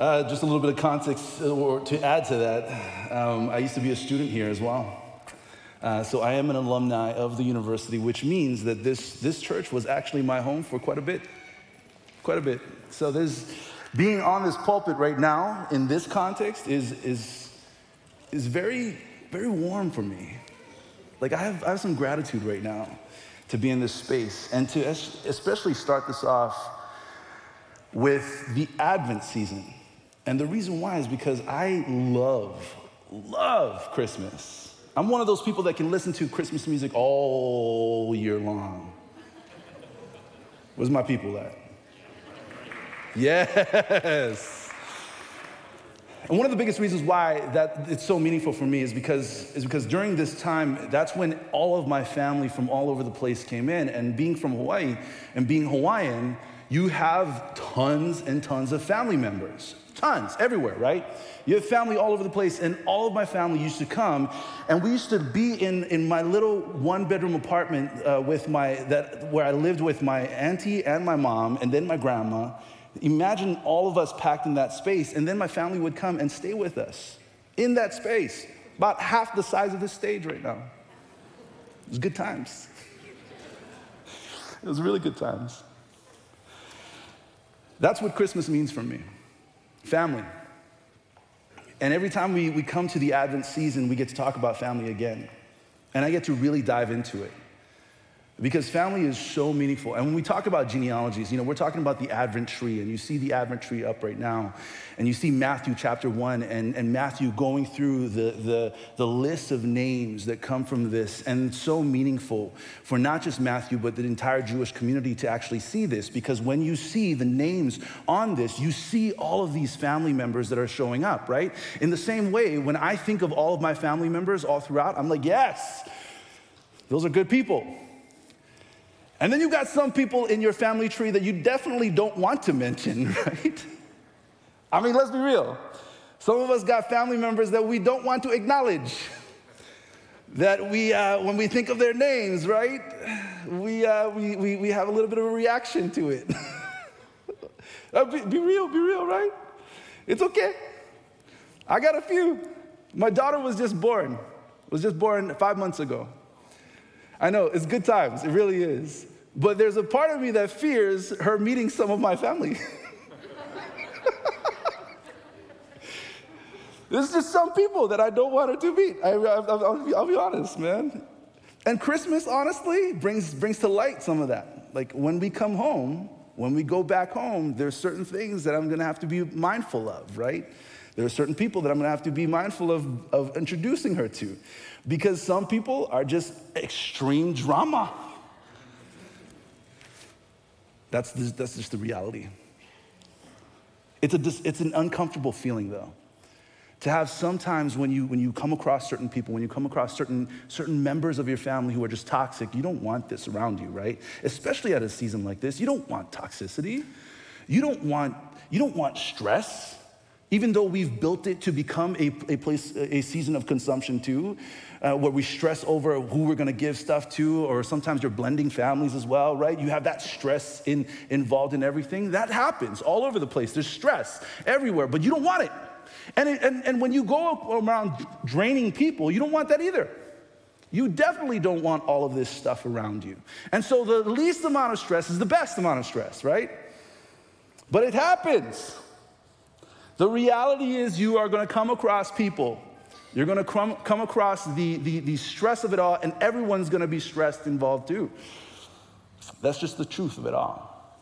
Uh, just a little bit of context uh, or to add to that. Um, I used to be a student here as well. Uh, so I am an alumni of the university, which means that this, this church was actually my home for quite a bit. Quite a bit. So there's being on this pulpit right now in this context is, is, is very, very warm for me. Like I have, I have some gratitude right now to be in this space and to especially start this off with the Advent season. And the reason why is because I love, love Christmas. I'm one of those people that can listen to Christmas music all year long. Where's my people at? Yes. And one of the biggest reasons why that it's so meaningful for me is because, is because during this time, that's when all of my family from all over the place came in. And being from Hawaii and being Hawaiian, you have tons and tons of family members. Tons, everywhere, right? You have family all over the place, and all of my family used to come, and we used to be in, in my little one bedroom apartment uh, with my, that, where I lived with my auntie and my mom, and then my grandma. Imagine all of us packed in that space, and then my family would come and stay with us in that space, about half the size of this stage right now. It was good times. It was really good times. That's what Christmas means for me family. And every time we, we come to the Advent season, we get to talk about family again. And I get to really dive into it because family is so meaningful. And when we talk about genealogies, you know, we're talking about the Advent tree, and you see the Advent tree up right now. And you see Matthew chapter one, and, and Matthew going through the, the, the list of names that come from this. And so meaningful for not just Matthew, but the entire Jewish community to actually see this. Because when you see the names on this, you see all of these family members that are showing up, right? In the same way, when I think of all of my family members all throughout, I'm like, yes, those are good people. And then you've got some people in your family tree that you definitely don't want to mention, right? I mean, let's be real. Some of us got family members that we don't want to acknowledge. That we, uh, when we think of their names, right, we, uh, we, we, we have a little bit of a reaction to it. uh, be, be real, be real, right? It's okay. I got a few. My daughter was just born, was just born five months ago. I know, it's good times, it really is. But there's a part of me that fears her meeting some of my family. There's just some people that I don't want her to meet. I, will be honest, man. And Christmas, honestly, brings, brings to light some of that. Like when we come home, when we go back home, there's certain things that I'm gonna have to be mindful of, right? There are certain people that I'm gonna have to be mindful of, of introducing her to. Because some people are just extreme drama. That's, the, that's just the reality. It's, a, it's an uncomfortable feeling, though. To have sometimes when you, when you come across certain people, when you come across certain, certain members of your family who are just toxic, you don't want this around you, right? Especially at a season like this. You don't want toxicity. You don't want, you don't want stress. Even though we've built it to become a, a place, a season of consumption too, uh, where we stress over who we're gonna give stuff to, or sometimes you're blending families as well, right? You have that stress in, involved in everything. That happens all over the place. There's stress everywhere, but you don't want it. And, it, and, and when you go around draining people, you don't want that either. You definitely don't want all of this stuff around you. And so the least amount of stress is the best amount of stress, right? But it happens. The reality is, you are going to come across people. You're going to come, come across the, the, the stress of it all, and everyone's going to be stressed involved too. That's just the truth of it all.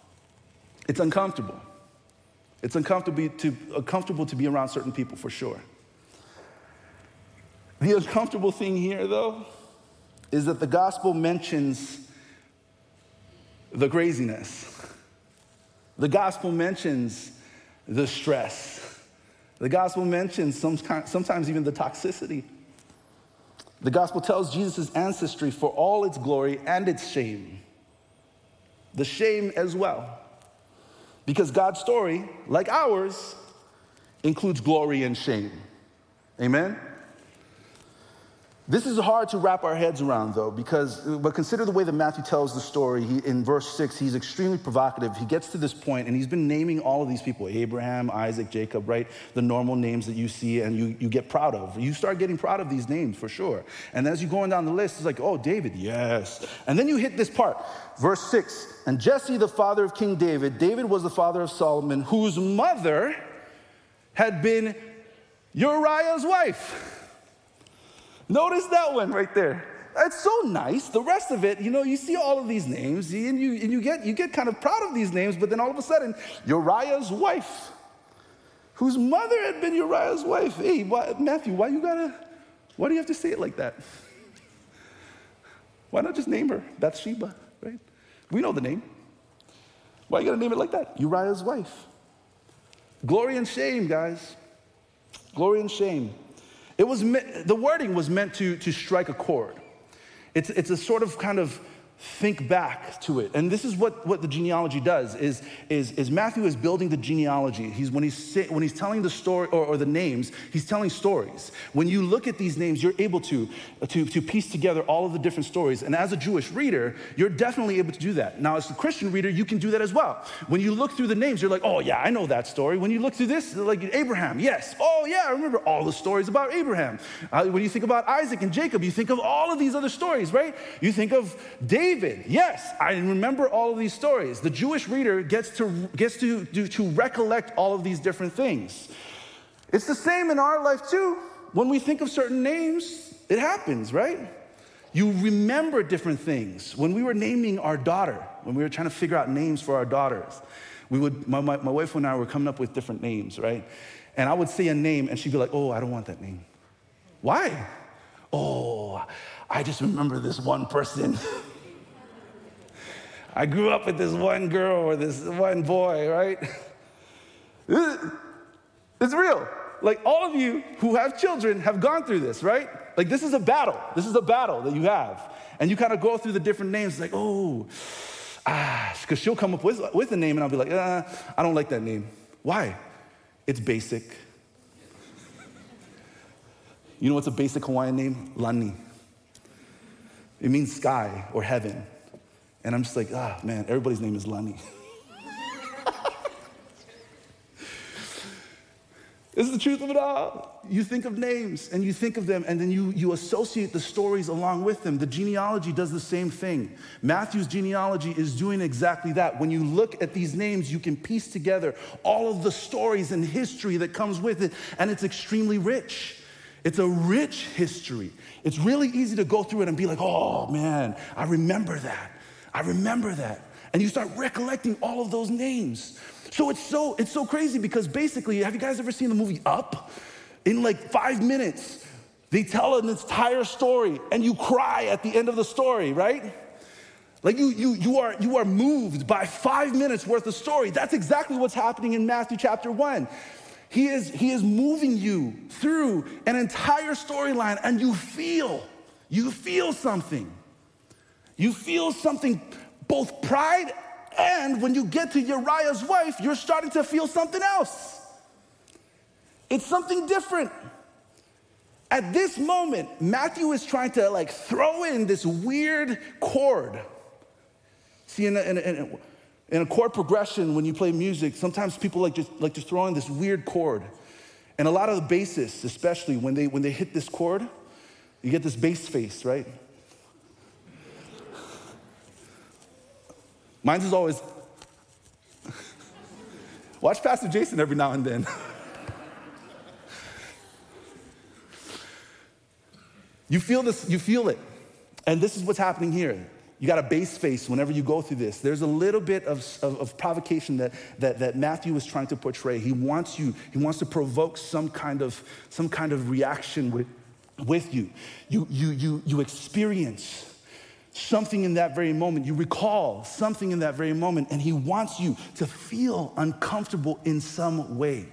It's uncomfortable. It's uncomfortable to, uncomfortable to be around certain people for sure. The uncomfortable thing here, though, is that the gospel mentions the craziness. The gospel mentions the stress. The gospel mentions sometimes even the toxicity. The gospel tells Jesus' ancestry for all its glory and its shame. The shame as well. Because God's story, like ours, includes glory and shame. Amen? This is hard to wrap our heads around, though, because, but consider the way that Matthew tells the story. He, in verse six, he's extremely provocative. He gets to this point, and he's been naming all of these people Abraham, Isaac, Jacob, right? The normal names that you see and you, you get proud of. You start getting proud of these names for sure. And as you're going down the list, it's like, oh, David, yes. And then you hit this part, verse six. And Jesse, the father of King David, David was the father of Solomon, whose mother had been Uriah's wife. Notice that one right there. It's so nice. The rest of it, you know, you see all of these names and you, and you, get, you get kind of proud of these names, but then all of a sudden, Uriah's wife, whose mother had been Uriah's wife. Hey, why, Matthew, why you gotta, why do you have to say it like that? Why not just name her Bathsheba, right? We know the name. Why you gotta name it like that? Uriah's wife. Glory and shame, guys. Glory and shame. It was, the wording was meant to, to strike a chord. It's, it's a sort of kind of think back to it. And this is what, what the genealogy does is, is, is Matthew is building the genealogy. He's, when, he's, when he's telling the story or, or, the names, he's telling stories. When you look at these names, you're able to, to, to piece together all of the different stories. And as a Jewish reader, you're definitely able to do that. Now, as a Christian reader, you can do that as well. When you look through the names, you're like, oh, yeah, I know that story. When you look through this, like Abraham, yes. Oh, yeah, I remember all the stories about Abraham. Uh, when you think about Isaac and Jacob, you think of all of these other stories, right? You think of David David. Yes, I remember all of these stories. The Jewish reader gets to, gets to, to, to recollect all of these different things. It's the same in our life too. When we think of certain names, it happens, right? You remember different things. When we were naming our daughter, when we were trying to figure out names for our daughters, we would, my, my, my wife and I were coming up with different names, right? And I would say a name and she'd be like, oh, I don't want that name. Why? Oh, I just remember this one person. I grew up with this one girl or this one boy, right? It's real. Like all of you who have children have gone through this, right? Like this is a battle. This is a battle that you have. And you kind of go through the different names, like, oh, ah, because she'll come up with, with a name and I'll be like, ah, I don't like that name. Why? It's basic. You know what's a basic Hawaiian name? Lani. It means sky or heaven. And I'm just like, ah, man, everybody's name is Lani. this is the truth of it all. You think of names and you think of them, and then you, you associate the stories along with them. The genealogy does the same thing. Matthew's genealogy is doing exactly that. When you look at these names, you can piece together all of the stories and history that comes with it, and it's extremely rich. It's a rich history. It's really easy to go through it and be like, oh man, I remember that. I remember that. And you start recollecting all of those names. So it's so it's so crazy because basically, have you guys ever seen the movie Up? In like five minutes, they tell an entire story and you cry at the end of the story, right? Like you, you, you, are, you are moved by five minutes worth of story. That's exactly what's happening in Matthew chapter one. He is, he is moving you through an entire storyline and you feel, you feel something. You feel something, both pride and when you get to Uriah's wife, you're starting to feel something else. It's something different. At this moment, Matthew is trying to like throw in this weird chord. See, in a, in a, in a chord progression, when you play music, sometimes people like just like to throw in this weird chord. And a lot of the bassists, especially when they when they hit this chord, you get this bass face, right? Mine's is always, watch Pastor Jason every now and then. you feel this, you feel it. And this is what's happening here. You got a bass face whenever you go through this. There's a little bit of, of, of, provocation that, that, that Matthew is trying to portray. He wants you, he wants to provoke some kind of, some kind of reaction with, with you. You, you, you. you experience something in that very moment. You recall something in that very moment, and He wants you to feel uncomfortable in some way.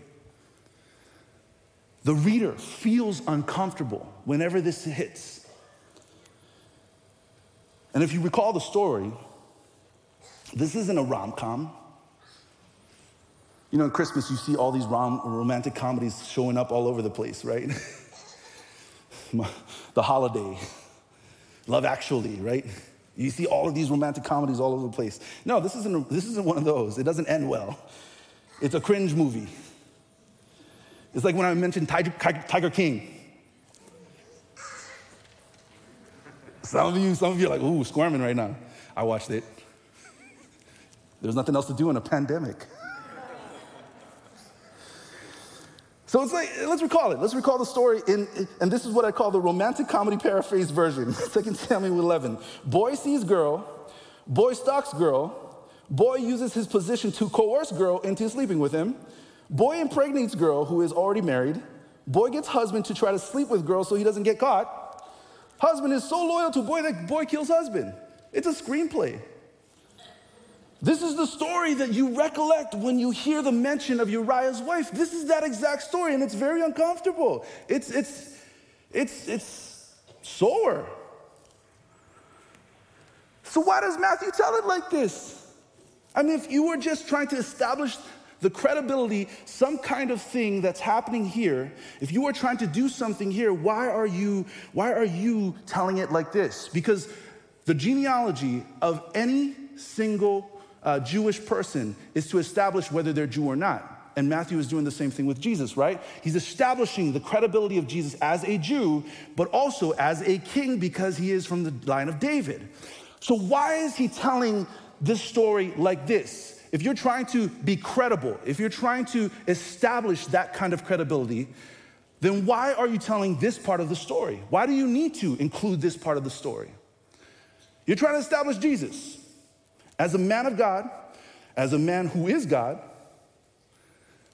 The reader feels uncomfortable whenever this hits. And if you recall the story, this isn't a rom com. You know, in Christmas, you see all these rom- romantic comedies showing up all over the place, right? The Holiday, Love Actually, right? You see all of these romantic comedies all over the place. No, this isn't, this isn't one of those. It doesn't end well. It's a cringe movie. It's like when I mentioned Tiger, Tiger King. Some of you, some of you are like, ooh, squirming right now. I watched it. There's nothing else to do in a pandemic. So it's like, let's recall it. Let's recall the story in, and this is what I call the romantic comedy paraphrase version. 2 Samuel 11. Boy sees girl, boy stalks girl, boy uses his position to coerce girl into sleeping with him, boy impregnates girl who is already married, boy gets husband to try to sleep with girl so he doesn't get caught, husband is so loyal to boy that boy kills husband. It's a screenplay. This is the story that you recollect when you hear the mention of Uriah's wife. This is that exact story, and it's very uncomfortable. It's, it's, it's, it's sore. So, why does Matthew tell it like this? I mean, if you were just trying to establish the credibility, some kind of thing that's happening here, if you are trying to do something here, why are you, why are you telling it like this? Because the genealogy of any single uh, Jewish person is to establish whether they're Jew or not. And Matthew is doing the same thing with Jesus, right? He's establishing the credibility of Jesus as a Jew, but also as a king because he is from the line of David. So, why is he telling this story like this? If you're trying to be credible, if you're trying to establish that kind of credibility, then why are you telling this part of the story? Why do you need to include this part of the story? You're trying to establish Jesus. As a man of God, as a man who is God,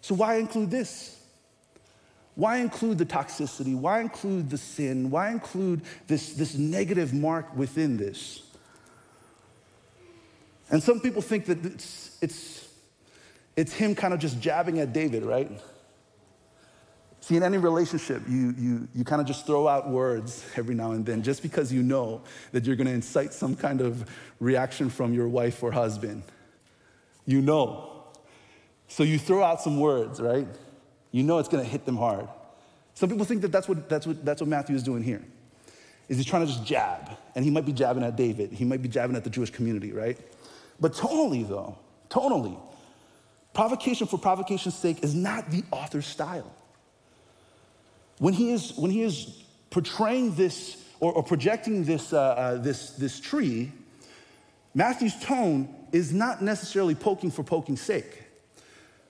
so why include this? Why include the toxicity? Why include the sin? Why include this, this negative mark within this? And some people think that it's, it's, it's him kind of just jabbing at David, right? See, in any relationship, you, you, you kind of just throw out words every now and then just because you know that you're going to incite some kind of reaction from your wife or husband. You know. So you throw out some words, right? You know it's going to hit them hard. Some people think that that's what, that's, what, that's what Matthew is doing here. Is he's trying to just jab. And he might be jabbing at David. He might be jabbing at the Jewish community, right? But tonally, though, tonally, provocation for provocation's sake is not the author's style. When he is, when he is portraying this or, or projecting this, uh, uh, this, this tree, Matthew's tone is not necessarily poking for poking's sake.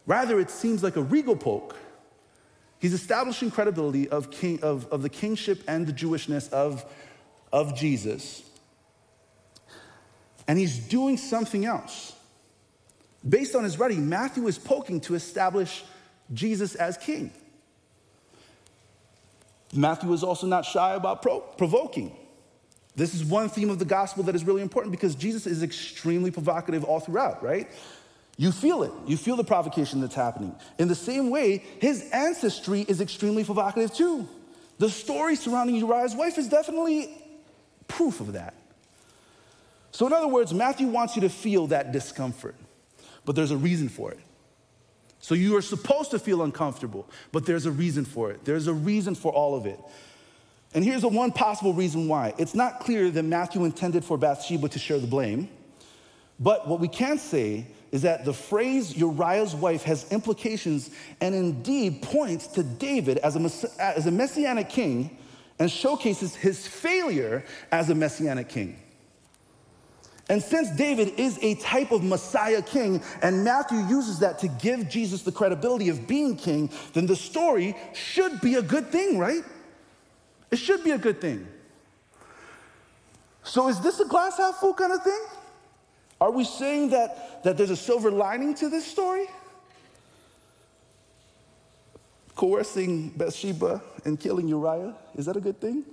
Rather, it seems like a regal poke. He's establishing credibility of, king, of, of the kingship and the Jewishness of, of Jesus. And he's doing something else. Based on his writing, Matthew is poking to establish Jesus as king. Matthew is also not shy about pro- provoking. This is one theme of the gospel that is really important because Jesus is extremely provocative all throughout, right? You feel it. You feel the provocation that's happening. In the same way, his ancestry is extremely provocative too. The story surrounding Uriah's wife is definitely proof of that. So, in other words, Matthew wants you to feel that discomfort, but there's a reason for it. So you are supposed to feel uncomfortable, but there's a reason for it. There's a reason for all of it. And here's the one possible reason why. It's not clear that Matthew intended for Bathsheba to share the blame, but what we can say is that the phrase Uriah's wife has implications and indeed points to David as a, as a messianic king and showcases his failure as a messianic king. And since David is a type of Messiah king, and Matthew uses that to give Jesus the credibility of being king, then the story should be a good thing, right? It should be a good thing. So, is this a glass half full kind of thing? Are we saying that, that there's a silver lining to this story? Coercing Bathsheba and killing Uriah, is that a good thing?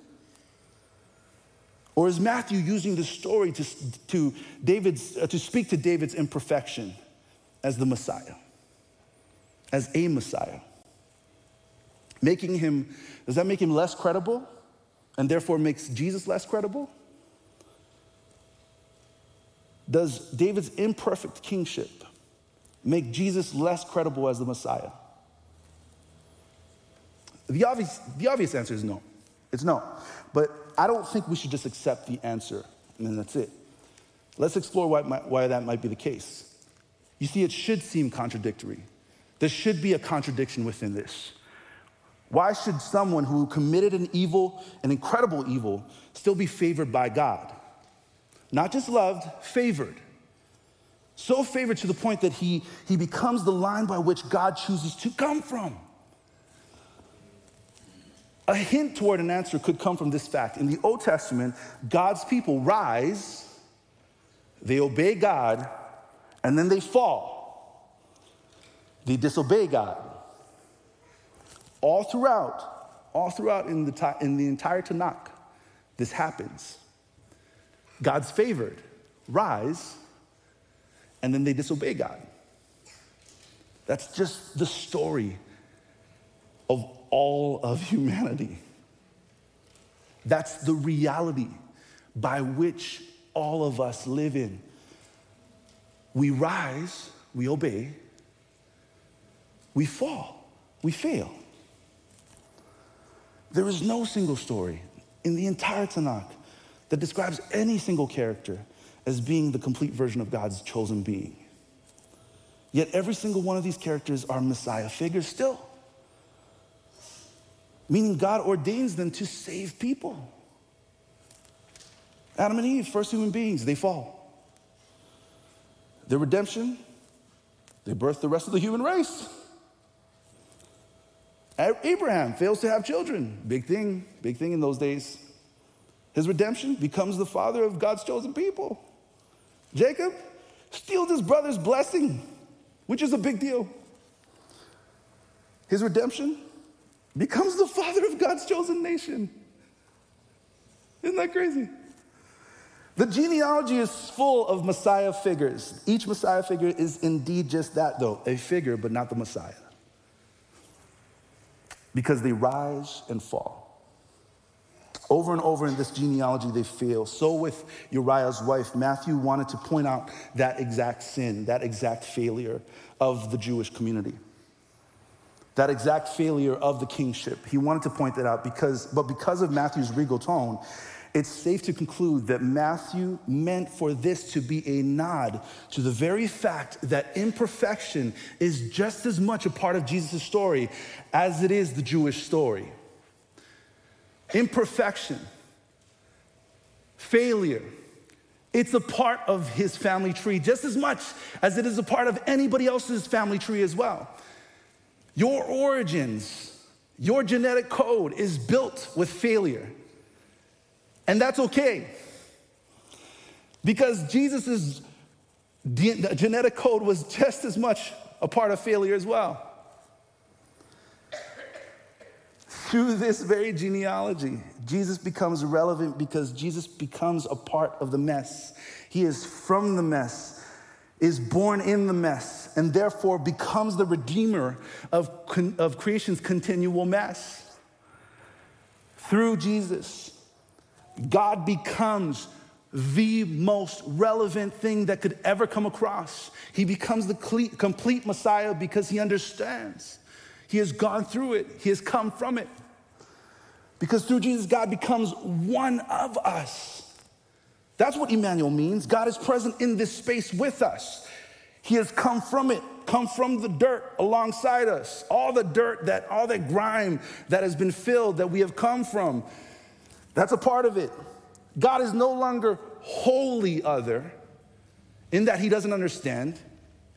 Or is Matthew using the story to, to, David's, uh, to speak to David's imperfection as the Messiah, as a Messiah? Making him, does that make him less credible and therefore makes Jesus less credible? Does David's imperfect kingship make Jesus less credible as the Messiah? The obvious, the obvious answer is no. It's no. But I don't think we should just accept the answer and then that's it. Let's explore why, why that might be the case. You see, it should seem contradictory. There should be a contradiction within this. Why should someone who committed an evil, an incredible evil, still be favored by God? Not just loved, favored. So favored to the point that he, he becomes the line by which God chooses to come from. A hint toward an answer could come from this fact. In the Old Testament, God's people rise, they obey God, and then they fall. They disobey God. All throughout, all throughout in the, in the entire Tanakh, this happens. God's favored, rise, and then they disobey God. That's just the story of all of humanity. That's the reality by which all of us live in. We rise, we obey, we fall, we fail. There is no single story in the entire Tanakh that describes any single character as being the complete version of God's chosen being. Yet every single one of these characters are Messiah figures still meaning God ordains them to save people. Adam and Eve, first human beings, they fall. Their redemption, they birth the rest of the human race. Abraham fails to have children. Big thing, big thing in those days. His redemption becomes the father of God's chosen people. Jacob steals his brother's blessing, which is a big deal. His redemption becomes the father of God's chosen nation. Isn't that crazy? The genealogy is full of Messiah figures. Each Messiah figure is indeed just that, though, a figure, but not the Messiah. Because they rise and fall. Over and over in this genealogy, they fail. So, with Uriah's wife, Matthew wanted to point out that exact sin, that exact failure of the Jewish community that exact failure of the kingship. He wanted to point that out because, but because of Matthew's regal tone, it's safe to conclude that Matthew meant for this to be a nod to the very fact that imperfection is just as much a part of Jesus' story as it is the Jewish story. Imperfection, failure, it's a part of his family tree just as much as it is a part of anybody else's family tree as well. Your origins, your genetic code is built with failure. And that's okay. Because Jesus' genetic code was just as much a part of failure as well. Through this very genealogy, Jesus becomes relevant because Jesus becomes a part of the mess. He is from the mess is born in the mess and therefore becomes the redeemer of, of creation's continual mess. Through Jesus, God becomes the most relevant thing that could ever come across. He becomes the complete Messiah because he understands. He has gone through it, he has come from it. Because through Jesus, God becomes one of us. That's what Emmanuel means. God is present in this space with us. He has come from it, come from the dirt alongside us. All the dirt, that all that grime that has been filled that we have come from. That's a part of it. God is no longer wholly other in that he doesn't understand.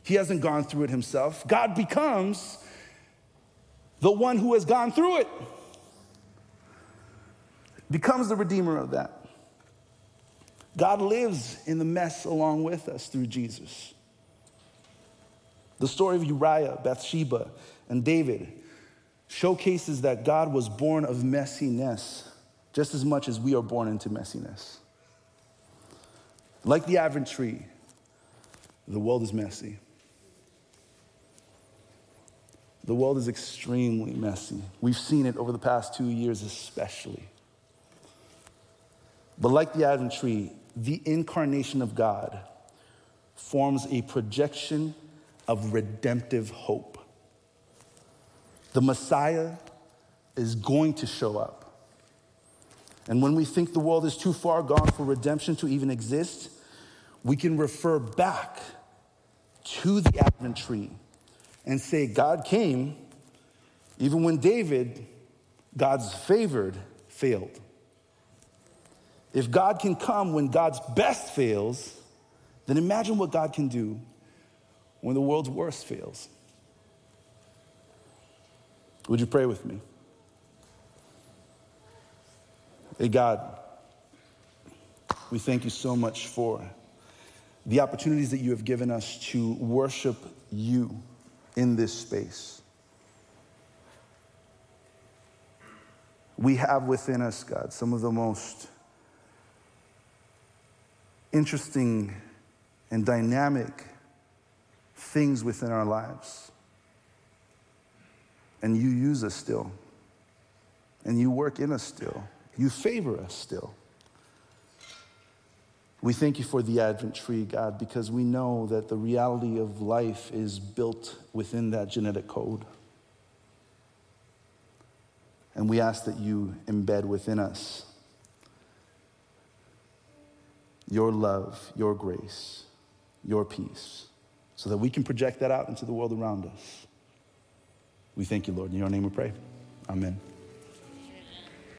He hasn't gone through it himself. God becomes the one who has gone through it. Becomes the redeemer of that. God lives in the mess along with us through Jesus. The story of Uriah, Bathsheba, and David showcases that God was born of messiness just as much as we are born into messiness. Like the Advent tree, the world is messy. The world is extremely messy. We've seen it over the past two years, especially. But like the Advent tree, the incarnation of God forms a projection of redemptive hope. The Messiah is going to show up. And when we think the world is too far gone for redemption to even exist, we can refer back to the Advent tree and say, God came even when David, God's favored, failed. If God can come when God's best fails, then imagine what God can do when the world's worst fails. Would you pray with me? Hey, God, we thank you so much for the opportunities that you have given us to worship you in this space. We have within us, God, some of the most interesting and dynamic things within our lives. And you use us still. And you work in us still. You favor us still. We thank you for the Advent tree, God, because we know that the reality of life is built within that genetic code. And we ask that you embed within us your love, your grace, your peace, so that we can project that out into the world around us. We thank you, Lord. In your name we pray. Amen.